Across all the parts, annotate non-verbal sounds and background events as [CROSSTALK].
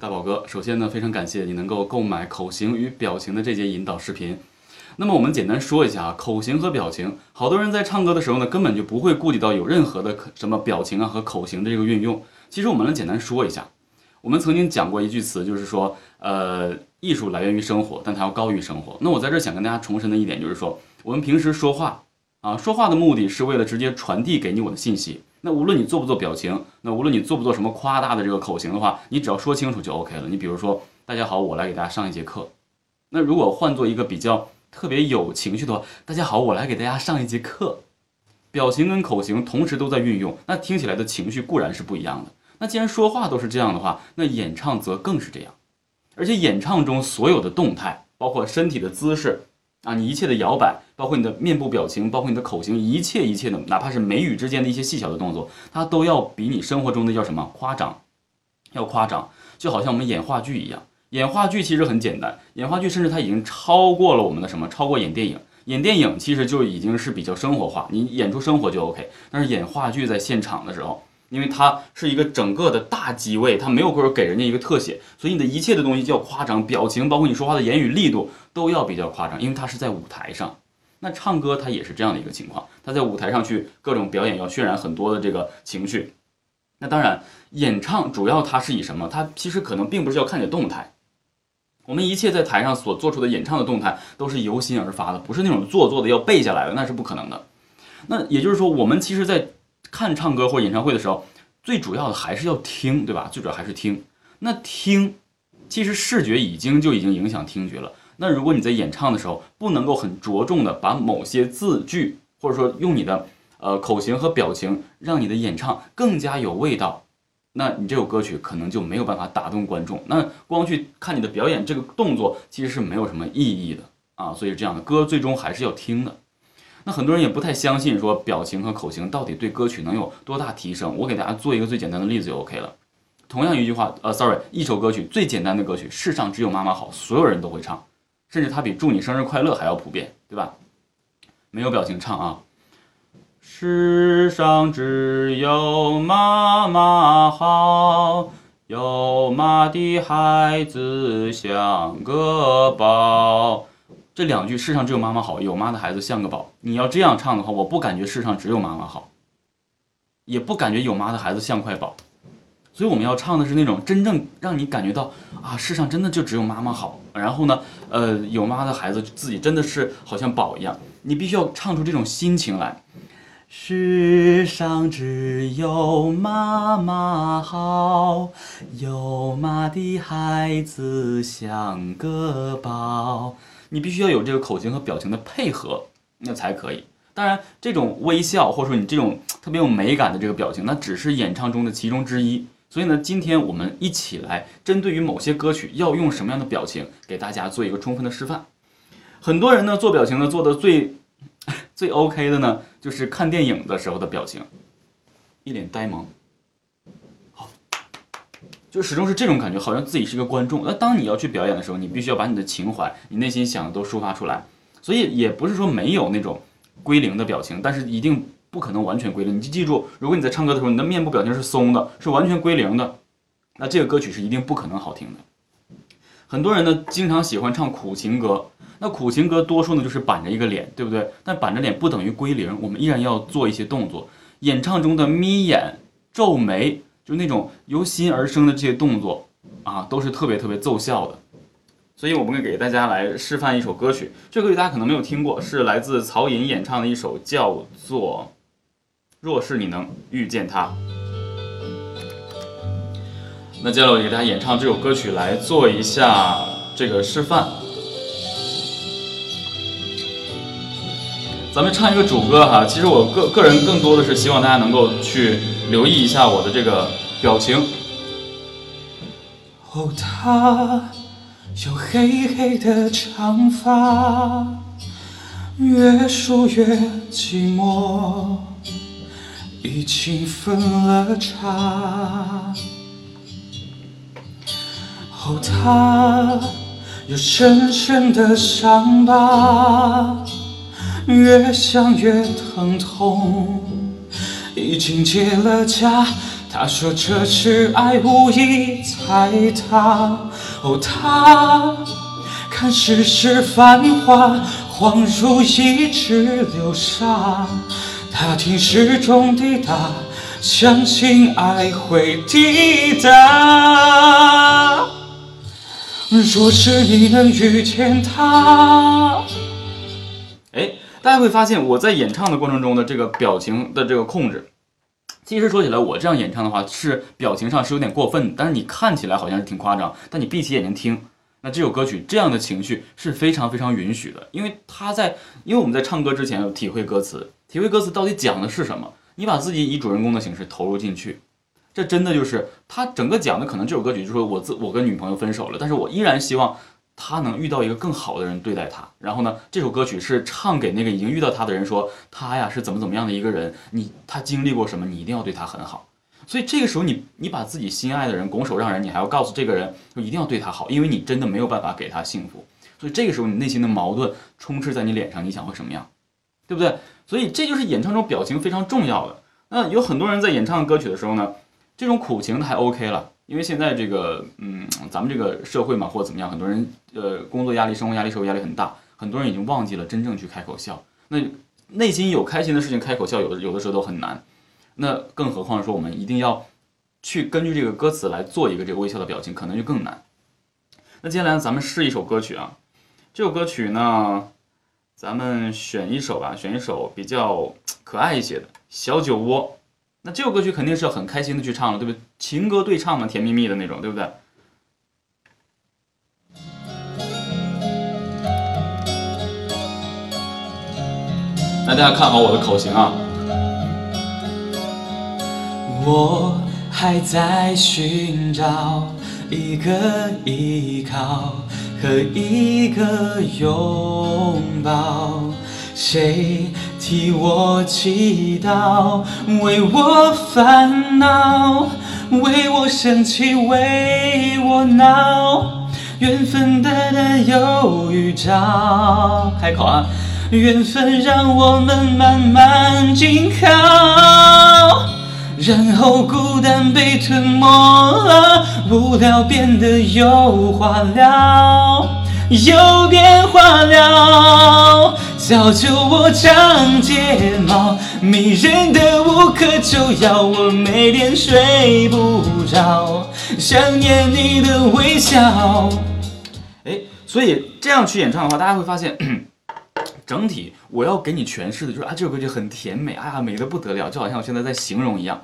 大宝哥，首先呢，非常感谢你能够购买口型与表情的这节引导视频。那么我们简单说一下啊，口型和表情，好多人在唱歌的时候呢，根本就不会顾及到有任何的什么表情啊和口型的这个运用。其实我们来简单说一下，我们曾经讲过一句词，就是说，呃，艺术来源于生活，但它要高于生活。那我在这想跟大家重申的一点就是说，我们平时说话啊，说话的目的是为了直接传递给你我的信息。那无论你做不做表情，那无论你做不做什么夸大的这个口型的话，你只要说清楚就 OK 了。你比如说，大家好，我来给大家上一节课。那如果换做一个比较特别有情绪的话，大家好，我来给大家上一节课。表情跟口型同时都在运用，那听起来的情绪固然是不一样的。那既然说话都是这样的话，那演唱则更是这样。而且演唱中所有的动态，包括身体的姿势。啊，你一切的摇摆，包括你的面部表情，包括你的口型，一切一切的，哪怕是眉宇之间的一些细小的动作，它都要比你生活中的叫什么夸张，要夸张，就好像我们演话剧一样。演话剧其实很简单，演话剧甚至它已经超过了我们的什么，超过演电影。演电影其实就已经是比较生活化，你演出生活就 OK。但是演话剧在现场的时候。因为它是一个整个的大机位，它没有说给人家一个特写，所以你的一切的东西就要夸张，表情包括你说话的言语力度都要比较夸张，因为它是在舞台上。那唱歌它也是这样的一个情况，它在舞台上去各种表演，要渲染很多的这个情绪。那当然，演唱主要它是以什么？它其实可能并不是要看你的动态，我们一切在台上所做出的演唱的动态都是由心而发的，不是那种做作的要背下来的，那是不可能的。那也就是说，我们其实，在看唱歌或演唱会的时候，最主要的还是要听，对吧？最主要还是听。那听，其实视觉已经就已经影响听觉了。那如果你在演唱的时候不能够很着重的把某些字句，或者说用你的呃口型和表情，让你的演唱更加有味道，那你这首歌曲可能就没有办法打动观众。那光去看你的表演，这个动作其实是没有什么意义的啊。所以这样的歌最终还是要听的。那很多人也不太相信，说表情和口型到底对歌曲能有多大提升？我给大家做一个最简单的例子就 OK 了。同样一句话，呃，sorry，一首歌曲最简单的歌曲，世上只有妈妈好，所有人都会唱，甚至它比祝你生日快乐还要普遍，对吧？没有表情唱啊，世上只有妈妈好，有妈的孩子像个宝。这两句世上只有妈妈好，有妈的孩子像个宝。你要这样唱的话，我不感觉世上只有妈妈好，也不感觉有妈的孩子像块宝。所以我们要唱的是那种真正让你感觉到啊，世上真的就只有妈妈好。然后呢，呃，有妈的孩子自己真的是好像宝一样。你必须要唱出这种心情来。世上只有妈妈好，有妈的孩子像个宝。你必须要有这个口型和表情的配合，那才可以。当然，这种微笑或者说你这种特别有美感的这个表情，那只是演唱中的其中之一。所以呢，今天我们一起来针对于某些歌曲要用什么样的表情，给大家做一个充分的示范。很多人呢做表情呢做的最 [LAUGHS] 最 OK 的呢，就是看电影的时候的表情，一脸呆萌。就始终是这种感觉，好像自己是一个观众。那当你要去表演的时候，你必须要把你的情怀、你内心想的都抒发出来。所以也不是说没有那种归零的表情，但是一定不可能完全归零。你就记住，如果你在唱歌的时候，你的面部表情是松的，是完全归零的，那这个歌曲是一定不可能好听的。很多人呢，经常喜欢唱苦情歌，那苦情歌多数呢就是板着一个脸，对不对？但板着脸不等于归零，我们依然要做一些动作。演唱中的眯眼、皱眉。就那种由心而生的这些动作啊，都是特别特别奏效的。所以，我们给大家来示范一首歌曲。这歌曲大家可能没有听过，是来自曹颖演唱的一首，叫做《若是你能遇见他》。那接下来我给大家演唱这首歌曲，来做一下这个示范。咱们唱一个主歌哈，其实我个个人更多的是希望大家能够去留意一下我的这个表情。哦，他有黑黑的长发，越梳越寂寞，已经分了叉。哦，他有深深的伤疤。越想越疼痛，已经结了痂，他说这是爱，无意踩踏。哦，他看世事繁华，恍如一指流沙。他听时钟滴答，相信爱会抵达。若是你能遇见他，哎，大家会发现我在演唱的过程中的这个表情的这个控制，其实说起来，我这样演唱的话是表情上是有点过分，但是你看起来好像是挺夸张，但你闭起眼睛听，那这首歌曲这样的情绪是非常非常允许的，因为他在，因为我们在唱歌之前有体会歌词，体会歌词到底讲的是什么，你把自己以主人公的形式投入进去。这真的就是他整个讲的，可能这首歌曲就是说我自我跟女朋友分手了，但是我依然希望他能遇到一个更好的人对待他。然后呢，这首歌曲是唱给那个已经遇到他的人，说他呀是怎么怎么样的一个人，你他经历过什么，你一定要对他很好。所以这个时候你你把自己心爱的人拱手让人，你还要告诉这个人就一定要对他好，因为你真的没有办法给他幸福。所以这个时候你内心的矛盾充斥在你脸上，你想会什么样，对不对？所以这就是演唱中表情非常重要的。那有很多人在演唱歌曲的时候呢。这种苦情的还 OK 了，因为现在这个，嗯，咱们这个社会嘛，或者怎么样，很多人，呃，工作压力、生活压力、社会压力很大，很多人已经忘记了真正去开口笑。那内心有开心的事情开口笑，有的有的时候都很难。那更何况说我们一定要去根据这个歌词来做一个这个微笑的表情，可能就更难。那接下来咱们试一首歌曲啊，这首歌曲呢，咱们选一首吧，选一首比较可爱一些的《小酒窝》。那这首歌曲肯定是要很开心的去唱了，对不对？情歌对唱嘛，甜蜜蜜的那种，对不对？那，大家看好我的口型啊！我还在寻找一个依靠和一个拥抱，谁？替我祈祷，为我烦恼，为我生气，为我闹，缘分的的有预兆。开口啊！缘分让我们慢慢紧靠，然后孤单被吞没了，无聊变得有话聊，有变化了。小酒窝长睫毛，迷人的无可救药，我每天睡不着，想念你的微笑。哎，所以这样去演唱的话，大家会发现，[CLEARS THROAT] 整体我要给你诠释的就是啊，这首歌就很甜美，哎呀，美的不得了，就好像我现在在形容一样。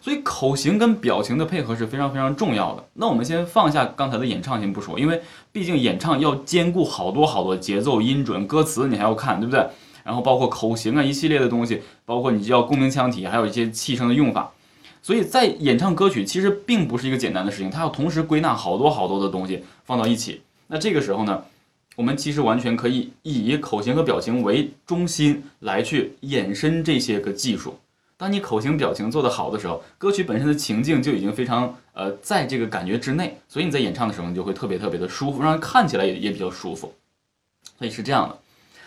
所以口型跟表情的配合是非常非常重要的。那我们先放下刚才的演唱先不说，因为毕竟演唱要兼顾好多好多节奏、音准、歌词，你还要看，对不对？然后包括口型啊，一系列的东西，包括你就要共鸣腔体，还有一些气声的用法。所以在演唱歌曲其实并不是一个简单的事情，它要同时归纳好多好多的东西放到一起。那这个时候呢，我们其实完全可以以口型和表情为中心来去衍生这些个技术。当你口型表情做得好的时候，歌曲本身的情境就已经非常呃，在这个感觉之内，所以你在演唱的时候，你就会特别特别的舒服，让人看起来也也比较舒服。所以是这样的。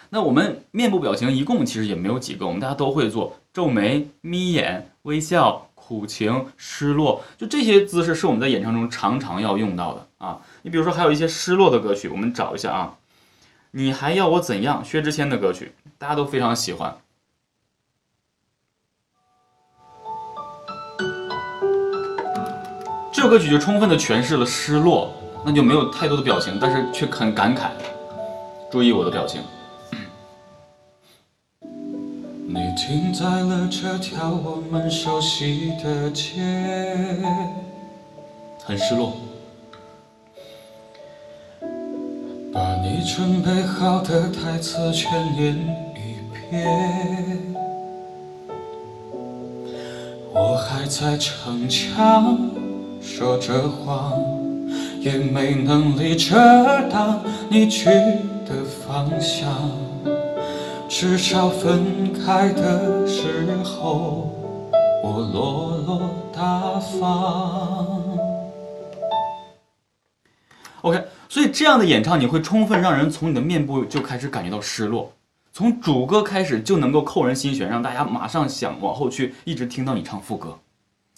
那我们面部表情一共其实也没有几个，我们大家都会做：皱眉、眯眼、微笑、苦情、失落，就这些姿势是我们在演唱中常常要用到的啊。你比如说还有一些失落的歌曲，我们找一下啊。你还要我怎样？薛之谦的歌曲，大家都非常喜欢。这首歌曲就充分的诠释了失落，那就没有太多的表情，但是却很感慨。注意我的表情。你停在了这条我们熟悉的街，很失落。把你准备好的台词全念一遍，我还在逞强。说着谎，也没能力遮挡你去的方向。至少分开的时候，我落落大方。OK，所以这样的演唱，你会充分让人从你的面部就开始感觉到失落，从主歌开始就能够扣人心弦，让大家马上想往后去，一直听到你唱副歌。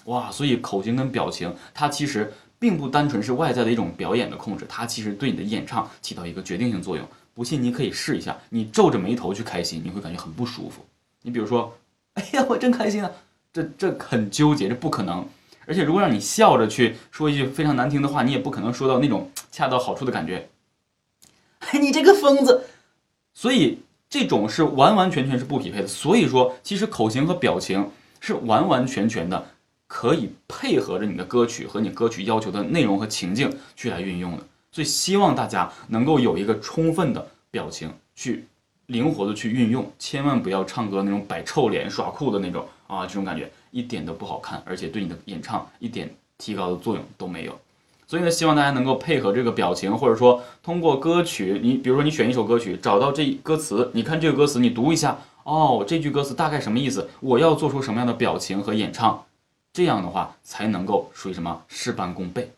哇，所以口型跟表情，它其实并不单纯是外在的一种表演的控制，它其实对你的演唱起到一个决定性作用。不信你可以试一下，你皱着眉头去开心，你会感觉很不舒服。你比如说，哎呀，我真开心啊，这这很纠结，这不可能。而且如果让你笑着去说一句非常难听的话，你也不可能说到那种恰到好处的感觉。哎，你这个疯子！所以这种是完完全全是不匹配的。所以说，其实口型和表情是完完全全的可以配合着你的歌曲和你歌曲要求的内容和情境去来运用的。所以希望大家能够有一个充分的表情去灵活的去运用，千万不要唱歌那种摆臭脸耍酷的那种啊，这种感觉一点都不好看，而且对你的演唱一点提高的作用都没有。所以呢，希望大家能够配合这个表情，或者说通过歌曲，你比如说你选一首歌曲，找到这歌词，你看这个歌词，你读一下，哦，这句歌词大概什么意思？我要做出什么样的表情和演唱，这样的话才能够属于什么事半功倍。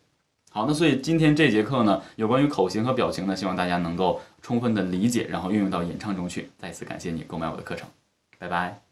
好，那所以今天这节课呢，有关于口型和表情呢，希望大家能够充分的理解，然后运用到演唱中去。再次感谢你购买我的课程，拜拜。